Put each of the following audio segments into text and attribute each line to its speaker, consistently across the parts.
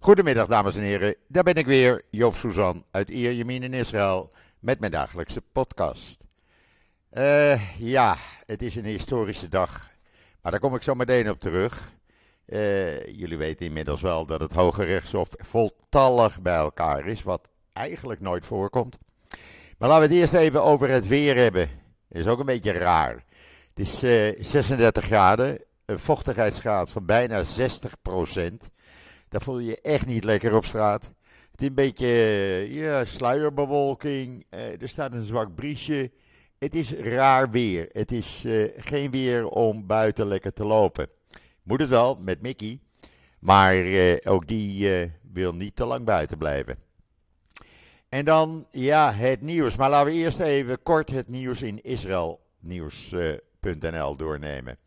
Speaker 1: Goedemiddag dames en heren, daar ben ik weer, Joop Suzan uit Ierjemien in Israël met mijn dagelijkse podcast. Uh, ja, het is een historische dag, maar daar kom ik zo meteen op terug. Uh, jullie weten inmiddels wel dat het Hoge Rechtshof voltallig bij elkaar is, wat eigenlijk nooit voorkomt. Maar laten we het eerst even over het weer hebben. Dat is ook een beetje raar. Het is eh, 36 graden, een vochtigheidsgraad van bijna 60 procent. Daar voel je je echt niet lekker op straat. Het is een beetje ja, sluierbewolking. Uh, er staat een zwak briesje. Het is raar weer. Het is uh, geen weer om buiten lekker te lopen. Moet het wel met Mickey. Maar ook die wil niet te lang buiten blijven. En dan, ja, het nieuws. Maar laten we eerst even kort het nieuws in Israël nieuws.nl doornemen.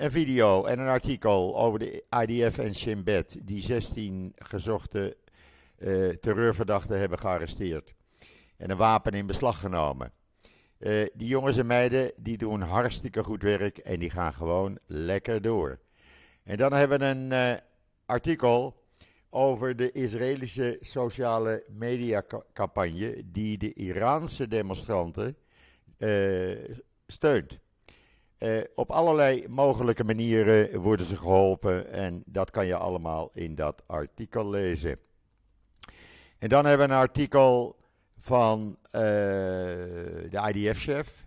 Speaker 1: Een video en een artikel over de IDF en Shin Bet, die 16 gezochte uh, terreurverdachten hebben gearresteerd en een wapen in beslag genomen. Uh, die jongens en meiden die doen hartstikke goed werk en die gaan gewoon lekker door. En dan hebben we een uh, artikel over de Israëlische sociale mediacampagne die de Iraanse demonstranten steunt. Uh, op allerlei mogelijke manieren worden ze geholpen en dat kan je allemaal in dat artikel lezen. En dan hebben we een artikel van uh, de IDF-chef,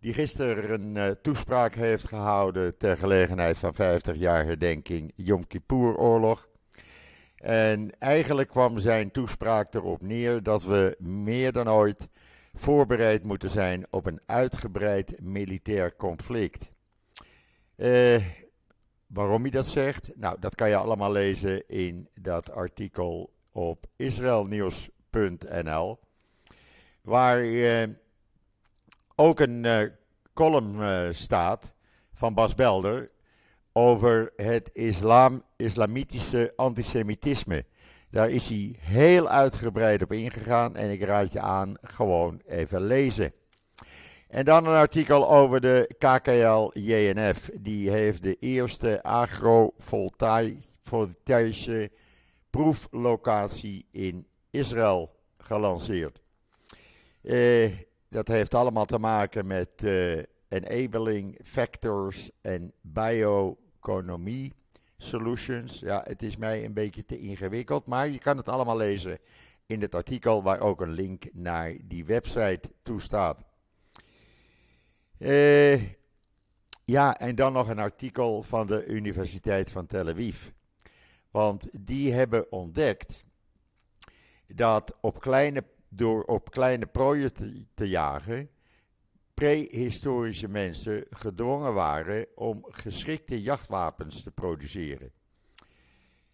Speaker 1: die gisteren een uh, toespraak heeft gehouden ter gelegenheid van 50 jaar herdenking Yom Kippur-oorlog. En eigenlijk kwam zijn toespraak erop neer dat we meer dan ooit voorbereid moeten zijn op een uitgebreid militair conflict. Uh, waarom hij dat zegt? Nou, dat kan je allemaal lezen in dat artikel op israelnieuws.nl. Waar uh, ook een uh, column staat van Bas Belder over het islam, islamitische antisemitisme. Daar is hij heel uitgebreid op ingegaan en ik raad je aan gewoon even lezen. En dan een artikel over de KKL-JNF. Die heeft de eerste agrovoltaïsche proeflocatie in Israël gelanceerd. Eh, dat heeft allemaal te maken met uh, enabling factors en bioeconomie Solutions. Ja, het is mij een beetje te ingewikkeld, maar je kan het allemaal lezen in het artikel waar ook een link naar die website toe staat. Uh, ja, en dan nog een artikel van de Universiteit van Tel Aviv. Want die hebben ontdekt dat op kleine, door op kleine prooien te, te jagen, prehistorische mensen gedwongen waren om geschikte jachtwapens te produceren.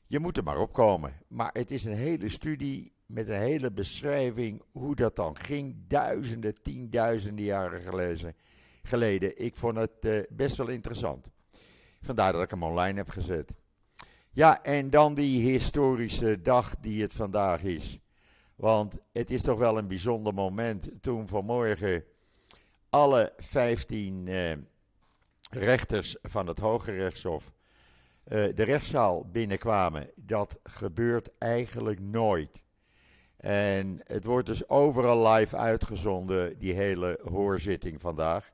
Speaker 1: Je moet er maar opkomen. Maar het is een hele studie met een hele beschrijving hoe dat dan ging, duizenden, tienduizenden jaren geleden. Ik vond het uh, best wel interessant. Vandaar dat ik hem online heb gezet. Ja, en dan die historische dag die het vandaag is. Want het is toch wel een bijzonder moment toen vanmorgen alle 15 uh, eh, rechters van het Hoge Rechtshof uh, de rechtszaal binnenkwamen. Dat gebeurt eigenlijk nooit. En het wordt dus overal live uitgezonden, die hele hoorzitting vandaag.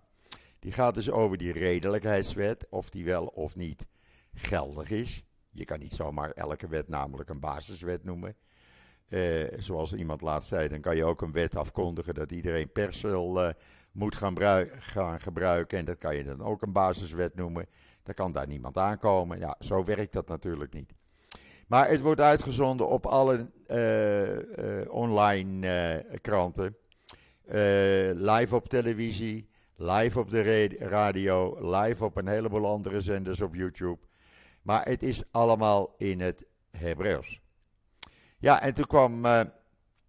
Speaker 1: Die gaat dus over die redelijkheidswet, of die wel of niet geldig is. Je kan niet zomaar elke wet namelijk een basiswet noemen. Uh, zoals iemand laatst zei, dan kan je ook een wet afkondigen dat iedereen persel uh, moet gaan, gebruiken. En dat kan je dan ook een basiswet noemen. Dan kan daar niemand aankomen. Ja, zo werkt dat natuurlijk niet. Maar het wordt uitgezonden op alle uh, uh, online uh, kranten. live op televisie, live op de radio, live op een heleboel andere zenders op YouTube. Maar het is allemaal in het Hebreeuws. Ja, en toen kwam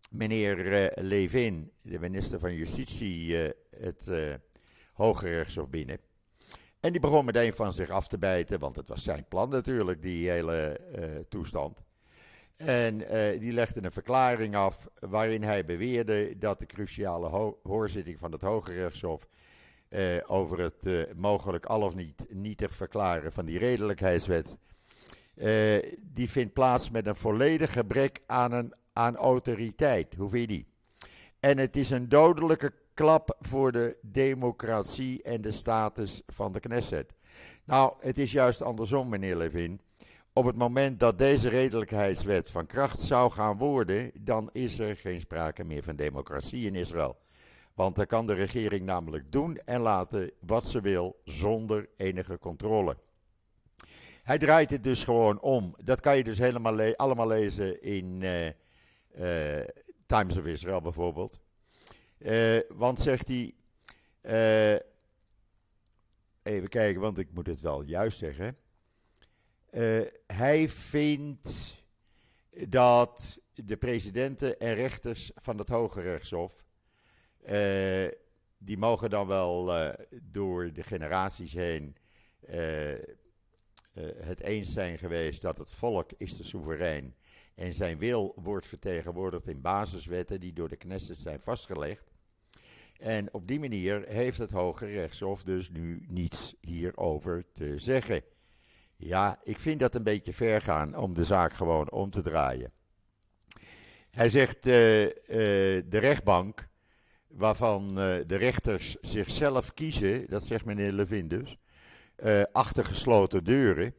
Speaker 1: meneer Levin, de minister van Justitie, het uh, Hoge Rechtshof binnen. En die begon meteen van zich af te bijten, want het was zijn plan natuurlijk, die hele uh, toestand. En uh, die legde een verklaring af waarin hij beweerde dat de cruciale ho hoorzitting van het Hoge Rechtshof over het mogelijk al of niet nietig verklaren van die redelijkheidswet die vindt plaats met een volledig gebrek aan, een, aan autoriteit. Hoe je die? En het is een dodelijke klap voor de democratie en de status van de Knesset. Nou, het is juist andersom, meneer Levin. Op het moment dat deze redelijkheidswet van kracht zou gaan worden, dan is er geen sprake meer van democratie in Israël. Want dan kan de regering namelijk doen en laten wat ze wil zonder enige controle. Hij draait het dus gewoon om. Dat kan je dus helemaal allemaal lezen in uh, uh, Times of Israel bijvoorbeeld. Uh, want zegt hij. even kijken, want ik moet het wel juist zeggen. hij vindt dat de presidenten en rechters van het Hoge Rechtshof die mogen dan wel door de generaties heen het eens zijn geweest dat het volk is de soeverein en zijn wil wordt vertegenwoordigd in basiswetten die door de Knesset zijn vastgelegd. En op die manier heeft het Hoge Rechtshof dus nu niets hierover te zeggen. Ja, ik vind dat een beetje ver gaan om de zaak gewoon om te draaien. Hij zegt, de rechtbank waarvan uh, de rechters zichzelf kiezen, dat zegt meneer Levin dus, achter gesloten deuren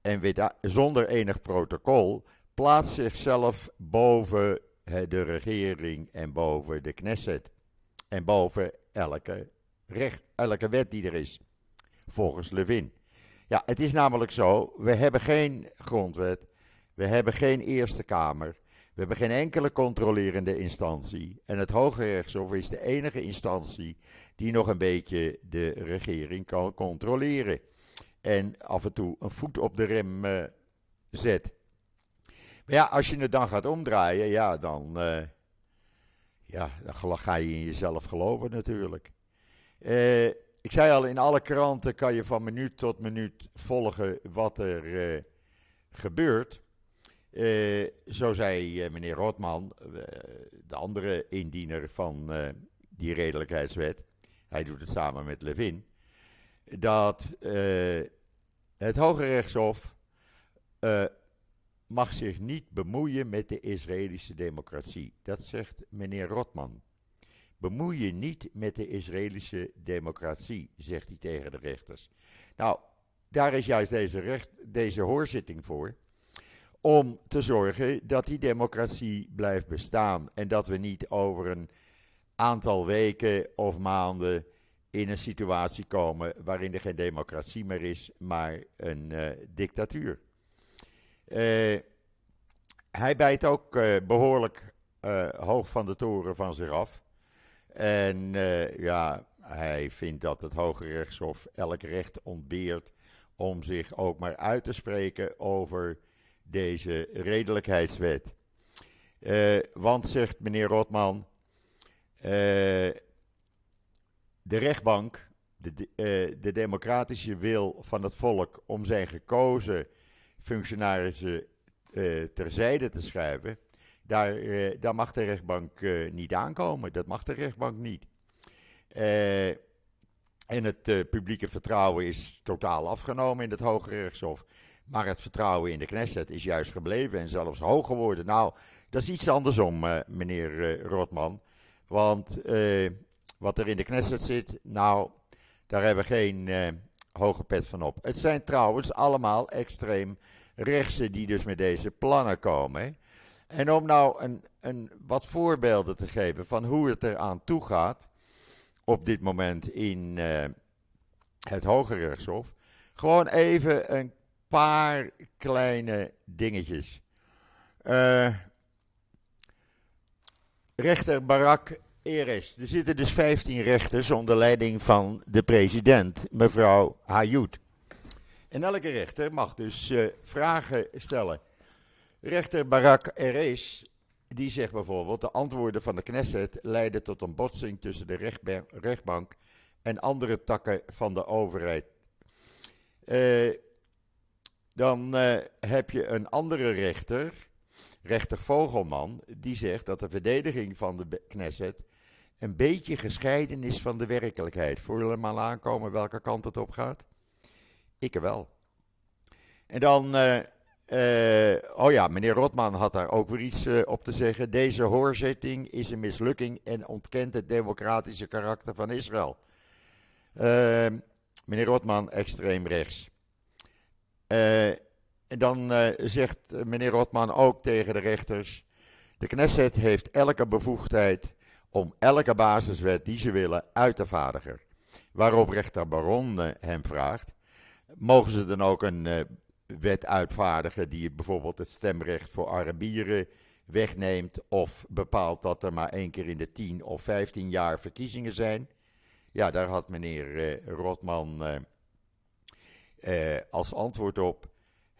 Speaker 1: en zonder enig protocol, plaatst zichzelf boven de regering en boven de Knesset en boven elke, recht, elke wet die er is, volgens Levin. Ja, het is namelijk zo, we hebben geen grondwet, we hebben geen Eerste Kamer, we hebben geen enkele controlerende instantie. En het Hoge Rechtshof is de enige instantie die nog een beetje de regering kan controleren. En af en toe een voet op de rem uh, zet. Maar ja, als je het dan gaat omdraaien, ja, dan, uh, ja, dan ga je in jezelf geloven natuurlijk. Uh, ik zei al, in alle kranten kan je van minuut tot minuut volgen wat er gebeurt. Uh, zo zei meneer Rotman, de andere indiener van die redelijkheidswet, hij doet het samen met Levin, dat het Hoge Rechtshof mag zich niet bemoeien met de Israëlische democratie. Dat zegt meneer Rotman. Bemoei je niet met de Israëlische democratie, zegt hij tegen de rechters. Nou, daar is juist deze, recht, deze hoorzitting voor om te zorgen dat die democratie blijft bestaan en dat we niet over een aantal weken of maanden in een situatie komen waarin er geen democratie meer is, maar een uh, dictatuur. Uh, hij bijt ook uh, behoorlijk hoog van de toren van zich af. En ja, hij vindt dat het Hoge Rechtshof elk recht ontbeert om zich ook maar uit te spreken over deze redelijkheidswet. Uh, want, zegt meneer Rotman, de rechtbank, de, de democratische wil van het volk om zijn gekozen functionarissen terzijde te schuiven, daar, daar mag de rechtbank niet aankomen. Dat mag de rechtbank niet. en het publieke vertrouwen is totaal afgenomen in het Hoge Rechtshof. Maar het vertrouwen in de Knesset is juist gebleven en zelfs hoog geworden. Nou, dat is iets andersom, uh, meneer uh, Rotman. Want uh, wat er in de Knesset zit, nou, daar hebben we geen hoge pet van op. Het zijn trouwens allemaal extreem rechtse die dus met deze plannen komen. En om nou een, een, wat voorbeelden te geven van hoe het eraan toe gaat op dit moment in het Hoge Rechtshof. Gewoon even een paar kleine dingetjes. Uh, rechter Barak Eres. Er zitten dus 15 rechters onder leiding van de president, mevrouw Hayoud. En elke rechter mag dus uh, vragen stellen. Rechter Barak Eres, die zegt bijvoorbeeld: de antwoorden van de Knesset leiden tot een botsing tussen de rechtbank en andere takken van de overheid. Uh, dan uh, heb je een andere rechter, rechter Vogelman, die zegt dat de verdediging van de Knesset een beetje gescheiden is van de werkelijkheid. Voel je helemaal aankomen welke kant het op gaat? Ik wel. En dan uh, oh ja, meneer Rotman had daar ook weer iets op te zeggen. Deze hoorzitting is een mislukking en ontkent het democratische karakter van Israël. meneer Rotman, extreem rechts. en dan zegt meneer Rotman ook tegen de rechters: de Knesset heeft elke bevoegdheid om elke basiswet die ze willen uit te vaardigen. Waarop rechter Baron eh, hem vraagt: mogen ze dan ook een uh, wet uitvaardigen die bijvoorbeeld het stemrecht voor Arabieren wegneemt of bepaalt dat er maar één keer in de 10 of 15 jaar verkiezingen zijn? Ja, daar had meneer uh, Rotman als antwoord op.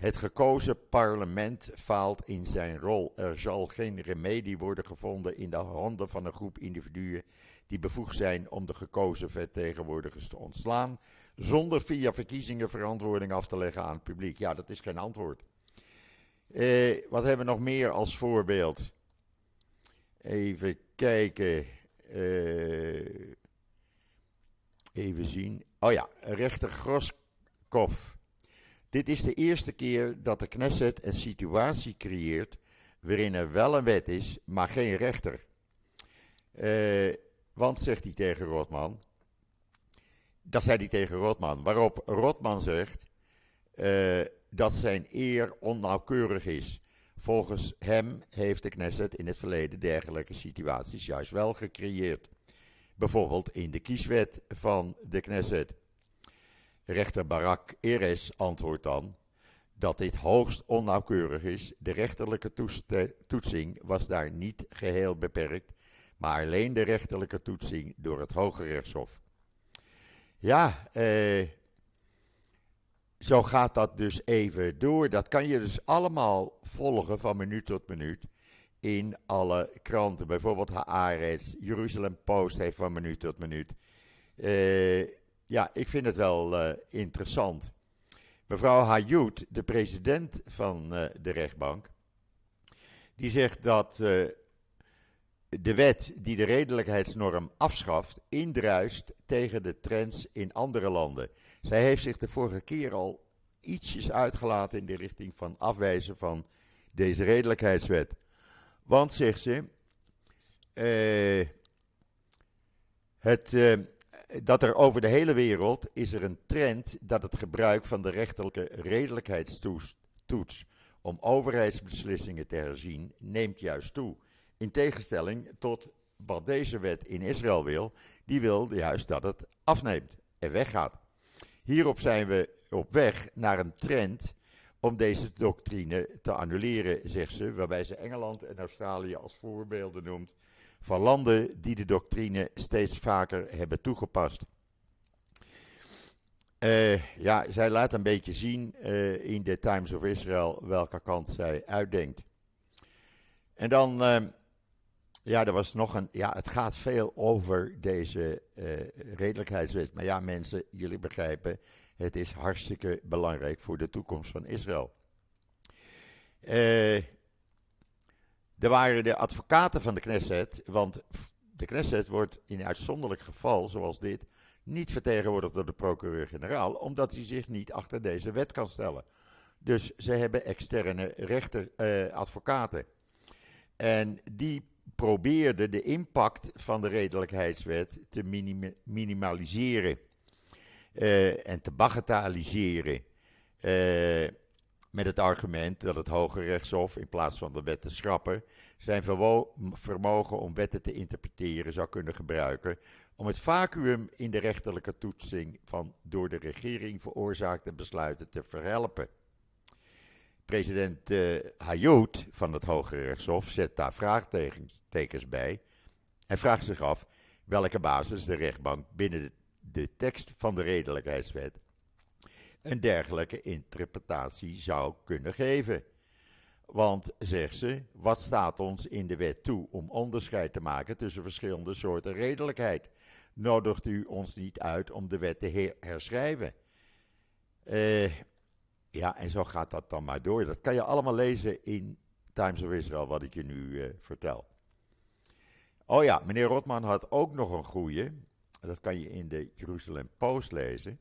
Speaker 1: Het gekozen parlement faalt in zijn rol. Er zal geen remedie worden gevonden in de handen van een groep individuen die bevoegd zijn om de gekozen vertegenwoordigers te ontslaan, zonder via verkiezingen verantwoording af te leggen aan het publiek. Ja, dat is geen antwoord. Eh, wat hebben we nog meer als voorbeeld? Even kijken. Eh, even zien. Oh ja, rechter Groskov dit is de eerste keer dat de Knesset een situatie creëert waarin er wel een wet is, maar geen rechter. Uh, want, zegt hij tegen Rotman, dat zei hij tegen Rotman, waarop Rotman zegt uh, dat zijn eer onnauwkeurig is. Volgens hem heeft de Knesset in het verleden dergelijke situaties juist wel gecreëerd. Bijvoorbeeld in de kieswet van de Knesset. Rechter Barak Eres antwoordt dan dat dit hoogst onnauwkeurig is. De rechterlijke toetsing was daar niet geheel beperkt, maar alleen de rechterlijke toetsing door het Hoge Rechtshof. Ja, eh, zo gaat dat dus even door. Dat kan je dus allemaal volgen van minuut tot minuut in alle kranten. Bijvoorbeeld Haaretz, Jeruzalem Post heeft van minuut tot minuut. Eh, ja, ik vind het wel uh, interessant. Mevrouw Hayoud, de president van uh, de rechtbank, die zegt dat uh, de wet die de redelijkheidsnorm afschaft, indruist tegen de trends in andere landen. Zij heeft zich de vorige keer al ietsjes uitgelaten in de richting van afwijzen van deze redelijkheidswet. Want, zegt ze, het dat er over de hele wereld is er een trend dat het gebruik van de rechterlijke redelijkheidstoets om overheidsbeslissingen te herzien neemt juist toe. In tegenstelling tot wat deze wet in Israël wil, die wil juist dat het afneemt en weggaat. Hierop zijn we op weg naar een trend om deze doctrine te annuleren, zegt ze, waarbij ze Engeland en Australië als voorbeelden noemt van landen die de doctrine steeds vaker hebben toegepast. Uh, ja, zij laat een beetje zien uh, in de Times of Israel welke kant zij uitdenkt. En dan, uh, ja, er was nog een, ja, het gaat veel over deze redelijkheidswet. Maar ja, mensen, jullie begrijpen, het is hartstikke belangrijk voor de toekomst van Israël. Eh er waren de advocaten van de Knesset, want de Knesset wordt in uitzonderlijk geval, zoals dit, niet vertegenwoordigd door de procureur-generaal, omdat hij zich niet achter deze wet kan stellen. Dus ze hebben externe rechter, eh, advocaten. En die probeerden de impact van de redelijkheidswet te minimaliseren uh, en te bagatelliseren. Uh, met het argument dat het Hoge Rechtshof in plaats van de wet te schrappen zijn vermogen om wetten te interpreteren zou kunnen gebruiken om het vacuüm in de rechterlijke toetsing van door de regering veroorzaakte besluiten te verhelpen. President uh, Hayoud van het Hoge Rechtshof zet daar vraagtekens bij en vraagt zich af welke basis de rechtbank binnen de, de tekst van de redelijkheidswet een dergelijke interpretatie zou kunnen geven. Want, zegt ze, wat staat ons in de wet toe om onderscheid te maken tussen verschillende soorten redelijkheid? Nodigt u ons niet uit om de wet te herschrijven? Uh, ja, en zo gaat dat dan maar door. Dat kan je allemaal lezen in Times of Israel, wat ik je nu uh, vertel. Oh ja, meneer Rotman had ook nog een goeie. Dat kan je in de Jerusalem Post lezen.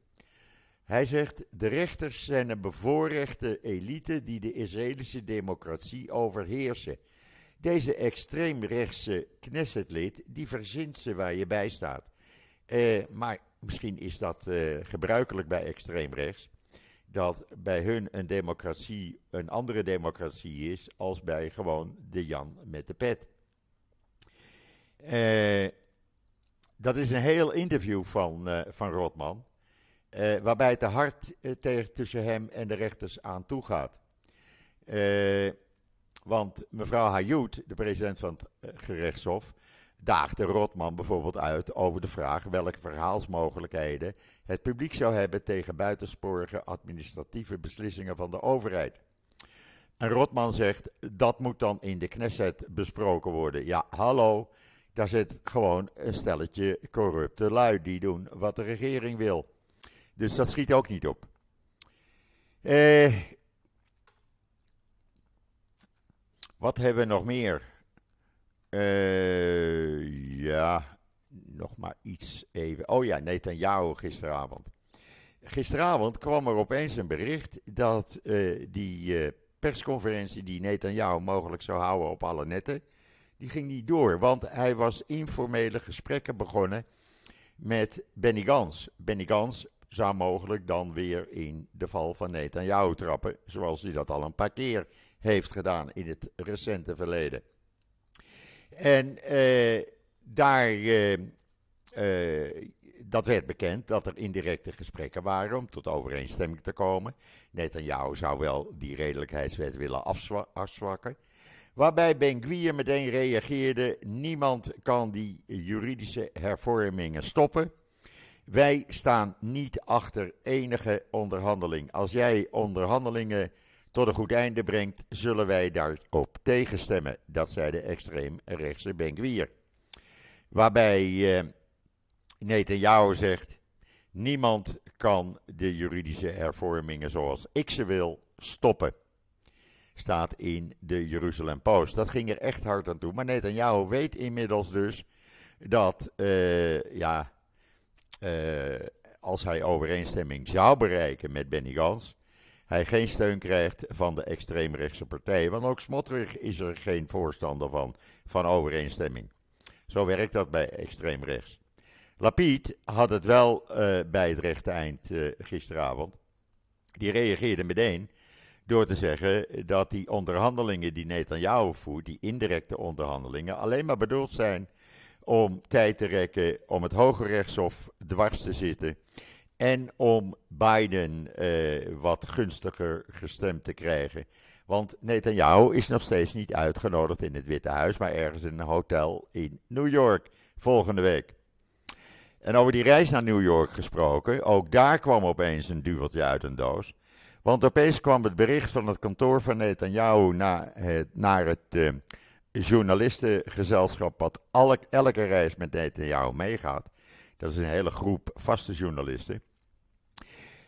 Speaker 1: Hij zegt: De rechters zijn een bevoorrechte elite die de Israëlische democratie overheersen. Deze extreemrechtse Knessetlid, die verzint ze waar je bij staat. Eh, maar misschien is dat eh, gebruikelijk bij extreemrechts. Dat bij hun een democratie een andere democratie is als bij gewoon de Jan met de pet. Eh, dat is een heel interview van, van Rotman. Uh, waarbij het te hard tegen, tussen hem en de rechters aan toe gaat. want mevrouw Hayoud, de president van het gerechtshof, daagde Rotman bijvoorbeeld uit over de vraag welke verhaalsmogelijkheden het publiek zou hebben tegen buitensporige administratieve beslissingen van de overheid. En Rotman zegt dat moet dan in de Knesset besproken worden. Ja, hallo, daar zit gewoon een stelletje corrupte lui die doen wat de regering wil. Dus dat schiet ook niet op. Eh, wat hebben we nog meer? Uh, ja, nog maar iets even. Oh ja, Netanyahu gisteravond. Gisteravond kwam er opeens een bericht dat uh, die uh, persconferentie die Netanyahu mogelijk zou houden op alle netten, die ging niet door. Want hij was informele gesprekken begonnen met Benny Gans. Benny Gans zou mogelijk dan weer in de val van Netanyahu trappen, zoals hij dat al een paar keer heeft gedaan in het recente verleden. En eh, daar, eh, eh, dat werd bekend dat er indirecte gesprekken waren om tot overeenstemming te komen. Netanyahu zou wel die redelijkheidswet willen afzwakken. Waarbij Ben meteen reageerde: niemand kan die juridische hervormingen stoppen. Wij staan niet achter enige onderhandeling. Als jij onderhandelingen tot een goed einde brengt, zullen wij daarop tegenstemmen. Dat zei de extreemrechtse Benguier. Waarbij eh, Netanyahu zegt: niemand kan de juridische hervormingen zoals ik ze wil stoppen. Staat in de Jeruzalem Post. Dat ging er echt hard aan toe. Maar Netanyahu weet inmiddels dus dat, uh, ja, als hij overeenstemming zou bereiken met Benny Gans, hij geen steun krijgt van de extreemrechtse partij. Want ook Smotrich is er geen voorstander van, van overeenstemming. Zo werkt dat bij extreemrechts. Lapid had het wel uh, bij het rechte eind uh, gisteravond. Die reageerde meteen door te zeggen dat die onderhandelingen die Netanyahu voert, die indirecte onderhandelingen, alleen maar bedoeld zijn om tijd te rekken om het Hoge Rechtshof dwars te zitten en om Biden uh, wat gunstiger gestemd te krijgen. Want Netanyahu is nog steeds niet uitgenodigd in het Witte Huis, maar ergens in een hotel in New York volgende week. En over die reis naar New York gesproken, ook daar kwam opeens een duveltje uit een doos. Want opeens kwam het bericht van het kantoor van Netanyahu naar het, naar het uh, journalistengezelschap, wat elke reis met Netanyahu meegaat. Dat is een hele groep vaste journalisten.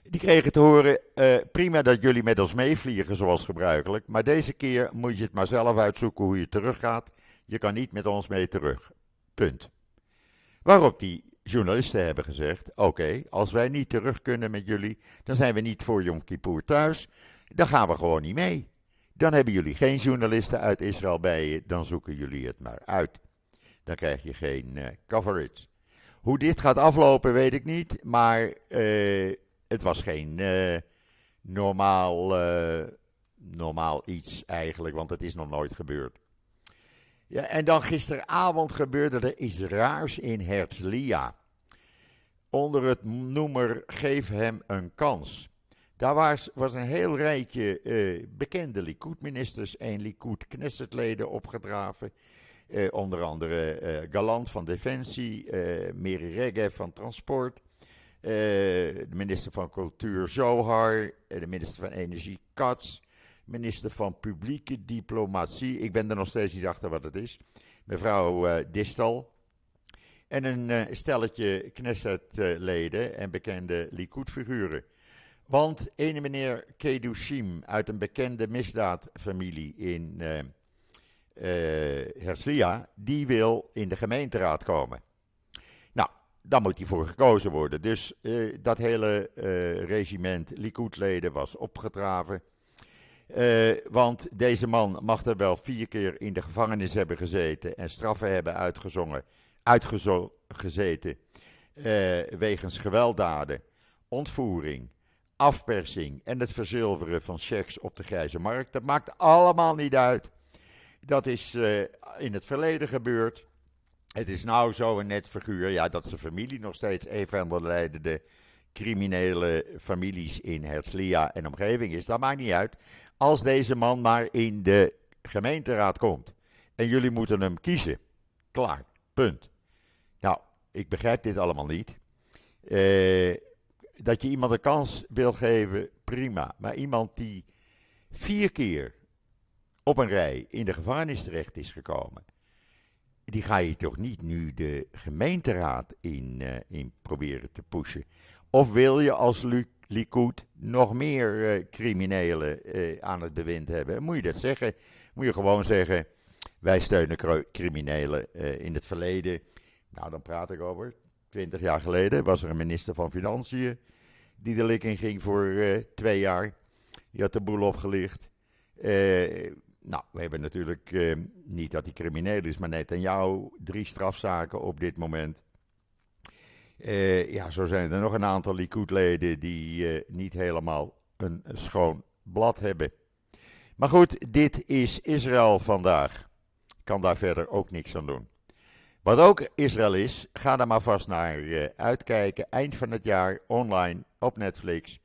Speaker 1: Die kregen te horen, uh, prima dat jullie met ons meevliegen zoals gebruikelijk, maar deze keer moet je het maar zelf uitzoeken hoe je teruggaat. Je kan niet met ons mee terug. Punt. Waarop die journalisten hebben gezegd, oké, als wij niet terug kunnen met jullie, dan zijn we niet voor Yom Kippur thuis, dan gaan we gewoon niet mee. Dan hebben jullie geen journalisten uit Israël bij je, dan zoeken jullie het maar uit. Dan krijg je geen uh, coverage. Hoe dit gaat aflopen weet ik niet, maar uh, het was geen uh, normaal, normaal iets eigenlijk, want het is nog nooit gebeurd. Ja, en dan gisteravond gebeurde er iets raars in Herzliya. Onder het noemer Geef hem een kans. Daar was, was een heel rijtje uh, bekende Likud-ministers en Likud-Knessetleden opgedraven. Uh, onder andere uh, Galant van Defensie, uh, Miri Regev van Transport, de minister van Cultuur Zohar, eh, de minister van Energie Katz, minister van Publieke Diplomatie, ik ben er nog steeds niet achter wat het is, mevrouw Distal. En een stelletje Knesset-leden en bekende Likud-figuren. Want ene meneer Kedushim uit een bekende misdaadfamilie in uh, uh, Herzliya, die wil in de gemeenteraad komen. dan moet hij voor gekozen worden. Dus uh, dat hele regiment Likud-leden was opgetraven. Want deze man mag er wel vier keer in de gevangenis hebben gezeten en straffen hebben uitgezongen, uitgezeten wegens gewelddaden, ontvoering, afpersing en het verzilveren van checks op de grijze markt. Dat maakt allemaal niet uit. Dat is in het verleden gebeurd. Het is nou zo een net figuur ja, dat zijn familie nog steeds een van de leidende criminele families in Herzliya en omgeving is. Dat maakt niet uit. Als deze man maar in de gemeenteraad komt. En jullie moeten hem kiezen. Klaar. Punt. Nou, ik begrijp dit allemaal niet. Eh, dat je iemand een kans wil geven, prima. Maar iemand die vier keer op een rij in de gevangenis terecht is gekomen die ga je toch niet nu de gemeenteraad in, uh, in proberen te pushen? Of wil je als Likud nog meer uh, criminelen uh, aan het bewind hebben? Moet je dat zeggen? Moet je gewoon zeggen, wij steunen criminelen in het verleden. Nou, dan praat ik over. Twintig jaar geleden was er een minister van Financiën die de lik in ging voor twee jaar. Die had de boel opgelicht. Nou, we hebben natuurlijk eh, niet dat hij crimineel is, maar net aan jou drie strafzaken op dit moment. Ja, zo zijn er nog een aantal Likud-leden die niet helemaal een schoon blad hebben. Maar goed, dit is Israël vandaag. Kan daar verder ook niks aan doen. Wat ook Israël is, ga er maar vast naar uh, uitkijken. Eind van het jaar online op Netflix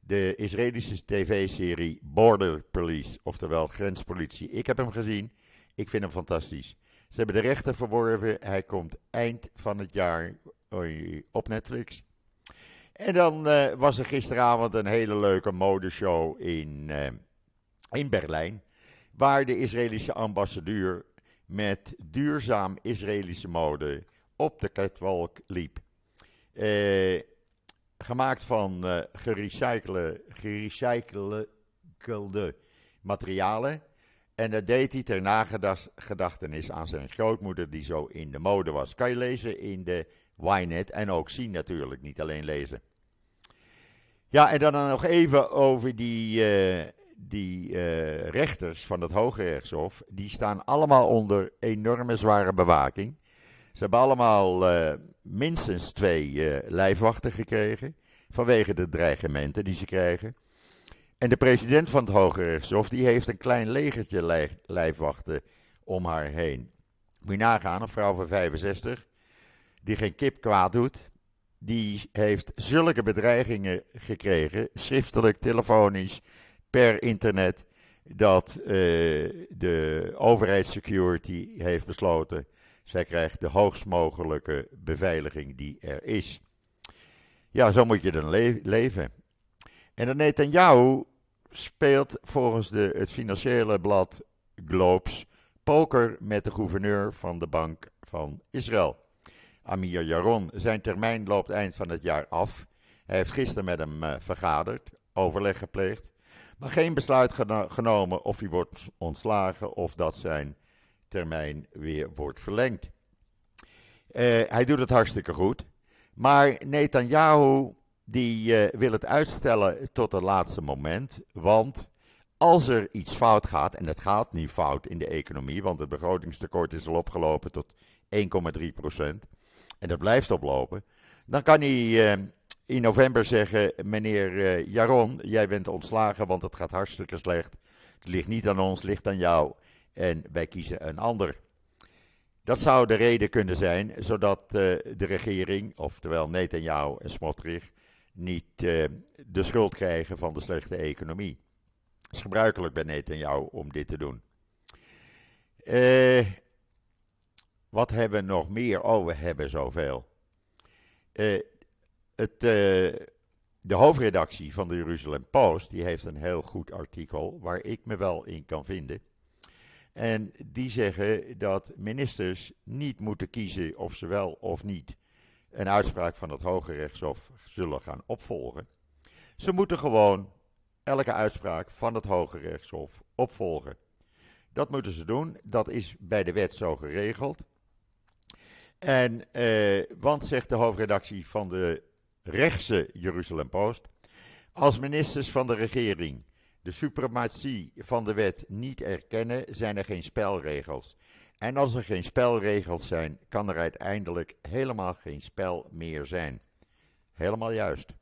Speaker 1: de Israëlische tv-serie Border Police, oftewel grenspolitie. Ik heb hem gezien, ik vind hem fantastisch. Ze hebben de rechten verworven, hij komt eind van het jaar op Netflix. En dan uh, was er gisteravond een hele leuke modeshow in, in Berlijn, waar de Israëlische ambassadeur met duurzaam Israëlische mode op de catwalk liep. Uh, gemaakt van uh, gerecyclede materialen. En dat deed hij ter nagedachtenis aan zijn grootmoeder, die zo in de mode was. Kan je lezen in de Ynet en ook zien natuurlijk, niet alleen lezen. Ja, en dan nog even over die, uh, die uh, rechters van het Hoge Rechtshof. Die staan allemaal onder enorme zware bewaking. Ze hebben allemaal uh, minstens twee uh, lijfwachten gekregen. Vanwege de dreigementen die ze krijgen. En de president van het Hoge Rechtshof die heeft een klein legertje lijfwachten om haar heen. Moet je nagaan, een vrouw van 65 die geen kip kwaad doet. Die heeft zulke bedreigingen gekregen, schriftelijk, telefonisch, per internet, dat uh, de overheidssecurity heeft besloten zij krijgt de hoogst mogelijke beveiliging die er is. Ja, zo moet je dan le leven. En dan Netanyahu speelt volgens de, het financiële blad Globes poker met de gouverneur van de Bank van Israël. Amir Yaron. Zijn termijn loopt eind van het jaar af. Hij heeft gisteren met hem uh, vergaderd, overleg gepleegd, geen besluit genomen of hij wordt ontslagen of dat zijn termijn weer wordt verlengd. Uh, hij doet het hartstikke goed. Maar Netanyahu die uh, wil het uitstellen tot het laatste moment. Want als er iets fout gaat, en het gaat niet fout in de economie, want het begrotingstekort is al opgelopen tot 1,3 procent. En dat blijft oplopen. Dan kan hij uh, in november zeggen: Meneer Jaron, jij bent ontslagen, want het gaat hartstikke slecht. Het ligt niet aan ons, het ligt aan jou en wij kiezen een ander. Dat zou de reden kunnen zijn, zodat uh, de regering, oftewel Netanyahu en Smotrich, niet uh, de schuld krijgen van de slechte economie. Het is gebruikelijk bij Netanyahu om dit te doen. Wat hebben we nog meer? Oh, we hebben zoveel. Het, de hoofdredactie van de Jeruzalem Post die heeft een heel goed artikel waar ik me wel in kan vinden. En die zeggen dat ministers niet moeten kiezen of ze wel of niet een uitspraak van het Hoge Rechtshof zullen gaan opvolgen. Ze moeten gewoon elke uitspraak van het Hoge Rechtshof opvolgen. Dat moeten ze doen, dat is bij de wet zo geregeld. En, uh, want, zegt de hoofdredactie van de rechtse Jeruzalem Post, als ministers van de regering de suprematie van de wet niet erkennen, zijn er geen spelregels. En als er geen spelregels zijn, kan er uiteindelijk helemaal geen spel meer zijn. Helemaal juist.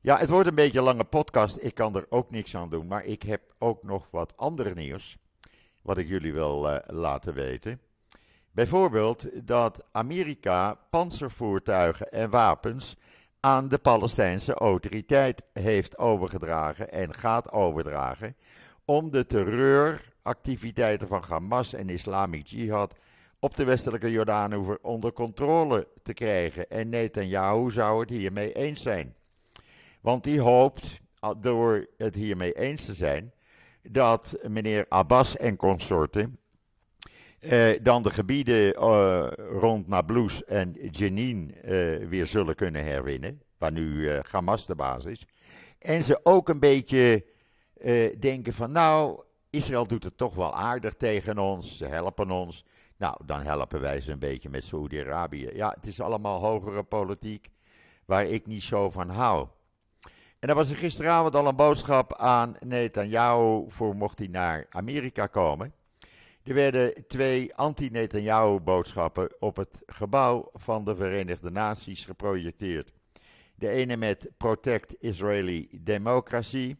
Speaker 1: Ja, het wordt een beetje een lange podcast. Ik kan er ook niks aan doen. Maar ik heb ook nog wat andere nieuws. Wat ik jullie wil uh, laten weten. Bijvoorbeeld dat Amerika panzervoertuigen en wapens aan de Palestijnse autoriteit heeft overgedragen en gaat overdragen. Om de terreuractiviteiten van Hamas en Islamic Jihad op de westelijke Jordaanoever onder controle te krijgen. En Netanyahu zou het hiermee eens zijn. Want die hoopt, door het hiermee eens te zijn, dat meneer Abbas en consorten eh, dan de gebieden uh, rond Nablus en Jenin uh, weer zullen kunnen herwinnen, waar nu Hamas de basis is. En ze ook een beetje denken van, nou, Israël doet het toch wel aardig tegen ons, ze helpen ons. Nou, dan helpen wij ze een beetje met Saoedi-Arabië. Ja, het is allemaal hogere politiek waar ik niet zo van hou. En dan was er gisteravond al een boodschap aan Netanyahu voor mocht hij naar Amerika komen. Er werden twee anti-Netanyahu-boodschappen op het gebouw van de Verenigde Naties geprojecteerd. De ene met Protect Israeli Democracy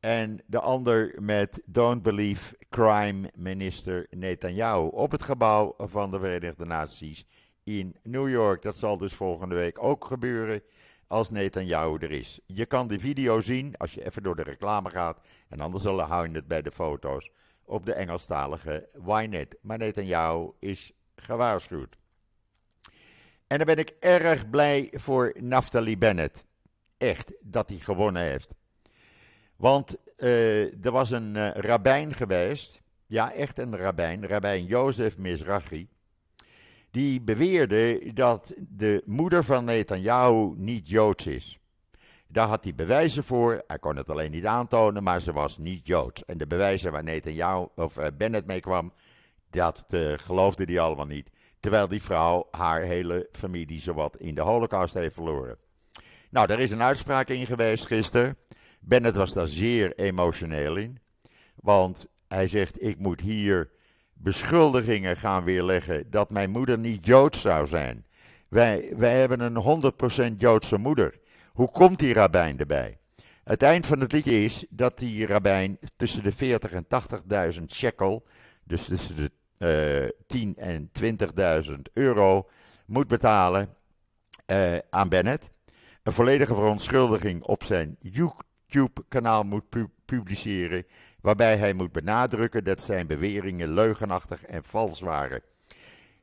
Speaker 1: en de ander met Don't Believe Crime Minister Netanyahu op het gebouw van de Verenigde Naties in New York. Dat zal dus volgende week ook gebeuren als Netanyahu er is. Je kan de video zien als je even door de reclame gaat en anders hou je het bij de foto's op de Engelstalige Ynet. Maar Netanyahu is gewaarschuwd. En dan ben ik erg blij voor Naftali Bennett. Echt, dat hij gewonnen heeft. Want uh, er was een uh, rabbijn geweest. Ja, echt een rabbijn. Rabbijn Jozef Mizrahi. Die beweerde dat de moeder van Netanyahu niet Joods is. Daar had hij bewijzen voor. Hij kon het alleen niet aantonen, maar ze was niet Joods. En de bewijzen waar Netanyahu of uh, Bennett mee kwam, dat uh, geloofde hij allemaal niet. Terwijl die vrouw haar hele familie zowat in de holocaust heeft verloren. Nou, daar is een uitspraak in geweest gisteren. Bennett was daar zeer emotioneel in. Want hij zegt, ik moet hier beschuldigingen gaan weerleggen dat mijn moeder niet Joods zou zijn. Wij, wij hebben een 100% Joodse moeder. Hoe komt die rabbijn erbij? Het eind van het liedje is dat die rabbijn tussen de 40 en 80.000 shekel, dus tussen de uh, 10 en 20.000 euro, moet betalen uh, aan Bennett. Een volledige verontschuldiging op zijn YouTube-kanaal moet pu publiceren, waarbij hij moet benadrukken dat zijn beweringen leugenachtig en vals waren.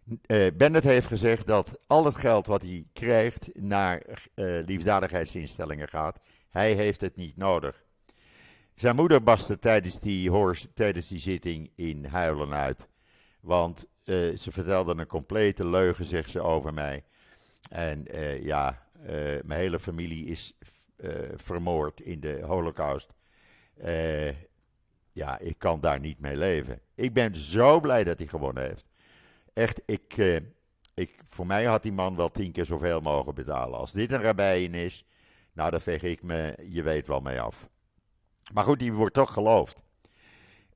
Speaker 1: Uh, Bennett heeft gezegd dat al het geld wat hij krijgt naar uh, liefdadigheidsinstellingen gaat. Hij heeft het niet nodig. Zijn moeder barstte tijdens die, tijdens die zitting in huilen uit. Want uh, ze vertelde een complete leugen, zegt ze, over mij. En ja, mijn hele familie is vermoord in de holocaust. ja, ik kan daar niet mee leven. Ik ben zo blij dat hij gewonnen heeft echt, ik, uh, ik, voor mij had die man wel tien keer zoveel mogen betalen. Als dit een rabbijn is, nou, dan veeg ik me, je weet wel mee af. Maar goed, die wordt toch geloofd.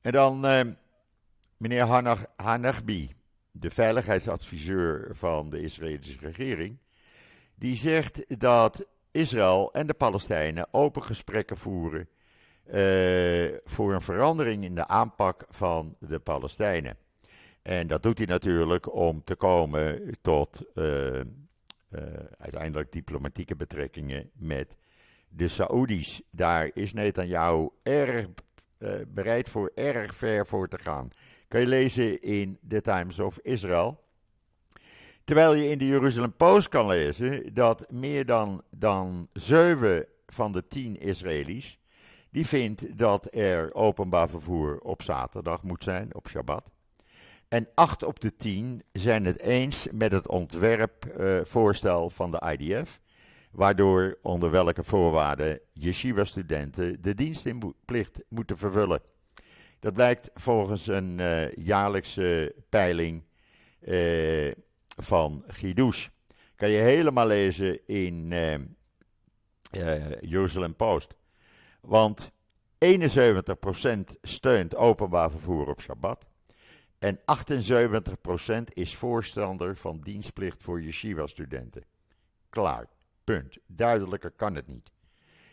Speaker 1: En dan uh, meneer Hanagbi, de veiligheidsadviseur van de Israëlische regering, die zegt dat Israël en de Palestijnen open gesprekken voeren uh, voor een verandering in de aanpak van de Palestijnen. En dat doet hij natuurlijk om te komen tot uh, uh, uiteindelijk diplomatieke betrekkingen met de Saoedi's. Daar is Netanyahu erg uh, bereid voor, erg ver voor te gaan. Kan je lezen in The Times of Israel. Terwijl je in de Jerusalem Post kan lezen dat meer dan, dan 7 van de 10 Israëli's. die vindt dat er openbaar vervoer op zaterdag moet zijn, op Shabbat. En 8 op de 10 zijn het eens met het ontwerpvoorstel uh, van de IDF, waardoor onder welke voorwaarden yeshiva-studenten de dienstinplicht moeten vervullen. Dat blijkt volgens een uh, jaarlijkse peiling uh, van Gidouche. Kan je helemaal lezen in Jerusalem Post. Want 71% steunt openbaar vervoer op Shabbat. En 78% is voorstander van dienstplicht voor yeshiva-studenten. Klaar. Punt. Duidelijker kan het niet.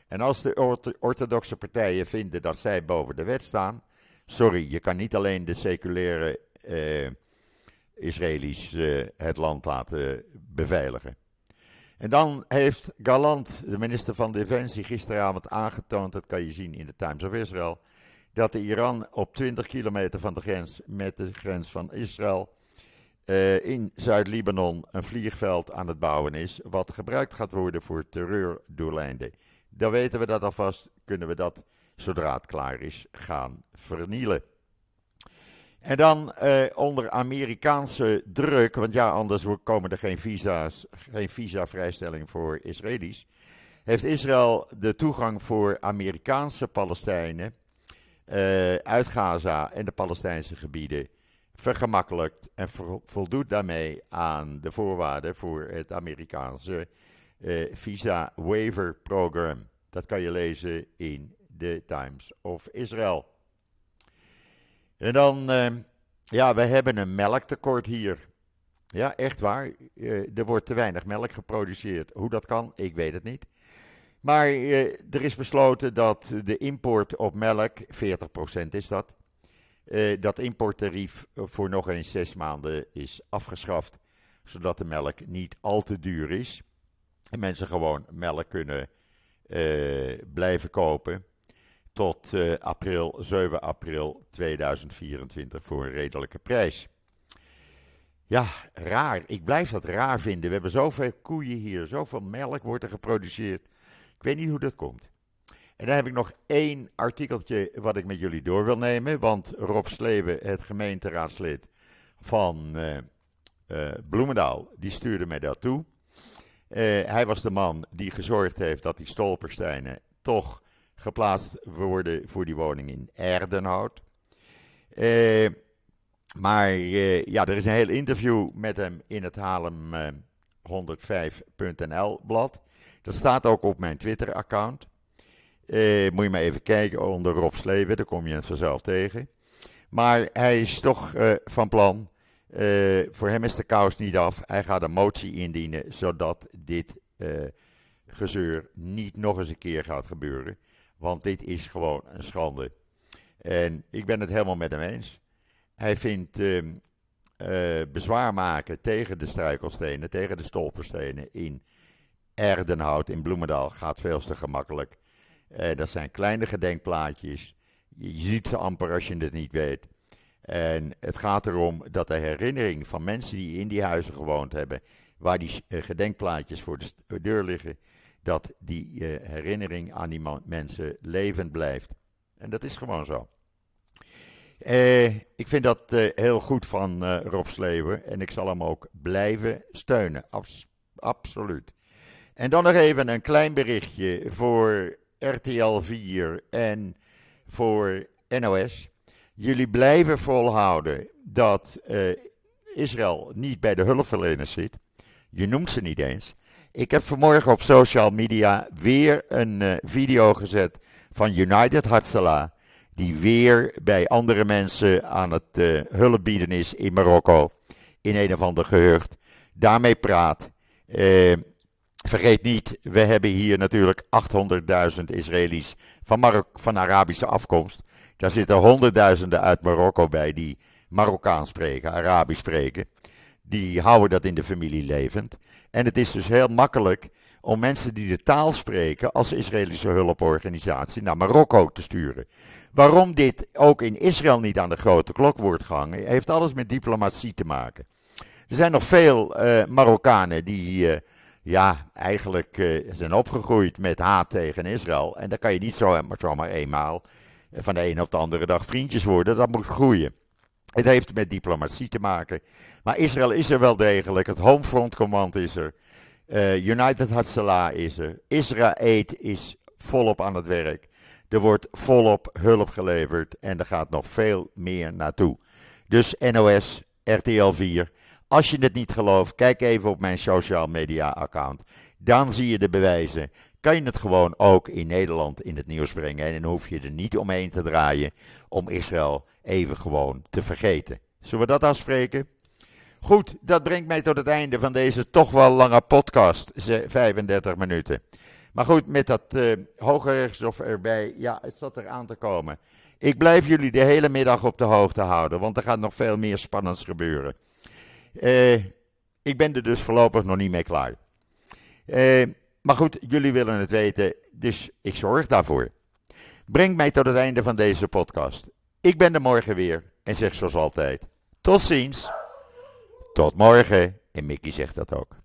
Speaker 1: En als de orthodoxe partijen vinden dat zij boven de wet staan. Sorry, je kan niet alleen de seculaire eh, Israëli's eh, het land laten beveiligen. En dan heeft Galant, de minister van Defensie, gisteravond aangetoond, dat kan je zien in de Times of Israel, dat de Iran op 20 kilometer van de grens met de grens van Israël uh, in Zuid-Libanon een vliegveld aan het bouwen is, wat gebruikt gaat worden voor terreurdoeleinden. Dan weten we dat alvast, kunnen we dat, zodra het klaar is, gaan vernielen. En dan uh, onder Amerikaanse druk, want ja, anders komen er geen visa's, geen visa-vrijstelling voor Israëli's. Heeft Israël de toegang voor Amerikaanse Palestijnen uh, uit Gaza en de Palestijnse gebieden vergemakkelijkt en voldoet daarmee aan de voorwaarden voor het Amerikaanse uh, Visa Waiver Program. Dat kan je lezen in de Times of Israel. En dan, uh, ja, we hebben een melktekort hier. Ja, echt waar. Er wordt te weinig melk geproduceerd. Hoe dat kan, ik weet het niet. Maar uh, er is besloten dat de import op melk, 40% is dat, dat importtarief voor nog eens zes maanden is afgeschaft. Zodat de melk niet al te duur is. En mensen gewoon melk kunnen blijven kopen tot april, 7 april 2024 voor een redelijke prijs. Ja, raar. Ik blijf dat raar vinden. We hebben zoveel koeien hier, zoveel melk wordt er geproduceerd. Ik weet niet hoe dat komt. En dan heb ik nog één artikeltje wat ik met jullie door wil nemen. Want Rob Sleven, het gemeenteraadslid van uh, uh, Bloemendaal, die stuurde mij dat toe. hij was de man die gezorgd heeft dat die stolpersteinen toch geplaatst worden voor die woning in Erdenhout. Maar ja, er is een heel interview met hem in het Halem 105.nl eh, blad. Dat staat ook op mijn Twitter-account. moet je maar even kijken onder Rob Sleven, daar kom je het vanzelf tegen. Maar hij is toch van plan. voor hem is de kous niet af. Hij gaat een motie indienen zodat dit gezeur niet nog eens een keer gaat gebeuren. Want dit is gewoon een schande. En ik ben het helemaal met hem eens. Hij vindt uh, bezwaar maken tegen de struikelstenen, tegen de stolperstenen in Erdenhout in Bloemendaal gaat veel te gemakkelijk. Uh, dat zijn kleine gedenkplaatjes. Je ziet ze amper als je het niet weet. En het gaat erom dat de herinnering van mensen die in die huizen gewoond hebben, waar die eh, gedenkplaatjes voor de deur liggen, dat die uh, herinnering aan die mensen levend blijft. En dat is gewoon zo. Ik vind dat heel goed van Rob Sleeuwen en ik zal hem ook blijven steunen. Abs absoluut. En dan nog even een klein berichtje voor RTL 4 en voor NOS. Jullie blijven volhouden dat Israël niet bij de hulpverleners zit. Je noemt ze niet eens. Ik heb vanmorgen op social media weer een uh, video gezet van United Hatsala. Die weer bij andere mensen aan het uh, hulp bieden is in Marokko. In een of ander gehucht. Daarmee praat. Vergeet niet, we hebben hier natuurlijk 800.000 Israëli's van, Marok van Arabische afkomst. Daar zitten honderdduizenden uit Marokko bij die Marokkaans spreken, Arabisch spreken. Die houden dat in de familie levend. En het is dus heel makkelijk om mensen die de taal spreken als Israëlische hulporganisatie naar Marokko te sturen. Waarom dit ook in Israël niet aan de grote klok wordt gehangen, heeft alles met diplomatie te maken. Er zijn nog veel uh, Marokkanen die uh, ja, eigenlijk uh, zijn opgegroeid met haat tegen Israël. En dan kan je niet zo, zomaar eenmaal van de ene op de andere dag vriendjes worden. Dat moet groeien. Het heeft met diplomatie te maken. Maar Israël is er wel degelijk. Het Homefront Command is er. Uh, United Hatzalah is er. Israël is volop aan het werk. Er wordt volop hulp geleverd. En er gaat nog veel meer naartoe. Dus NOS, RTL 4. Als je het niet gelooft, kijk even op mijn social media account. Dan zie je de bewijzen. Kan je het gewoon ook in Nederland in het nieuws brengen. En dan hoef je er niet omheen te draaien om Israël even gewoon te vergeten. Zullen we dat afspreken? Goed, dat brengt mij tot het einde van deze toch wel lange podcast. 35 minuten. Maar goed, met dat uh, hoge rechtshof erbij, ja, het zat er aan te komen. Ik blijf jullie de hele middag op de hoogte houden, want er gaat nog veel meer spannends gebeuren. Uh, ik ben er dus voorlopig nog niet mee klaar. Uh, maar goed, jullie willen het weten, dus ik zorg daarvoor. Breng mij tot het einde van deze podcast. Ik ben er morgen weer en zeg zoals altijd: tot ziens. Tot morgen. En Mickey zegt dat ook.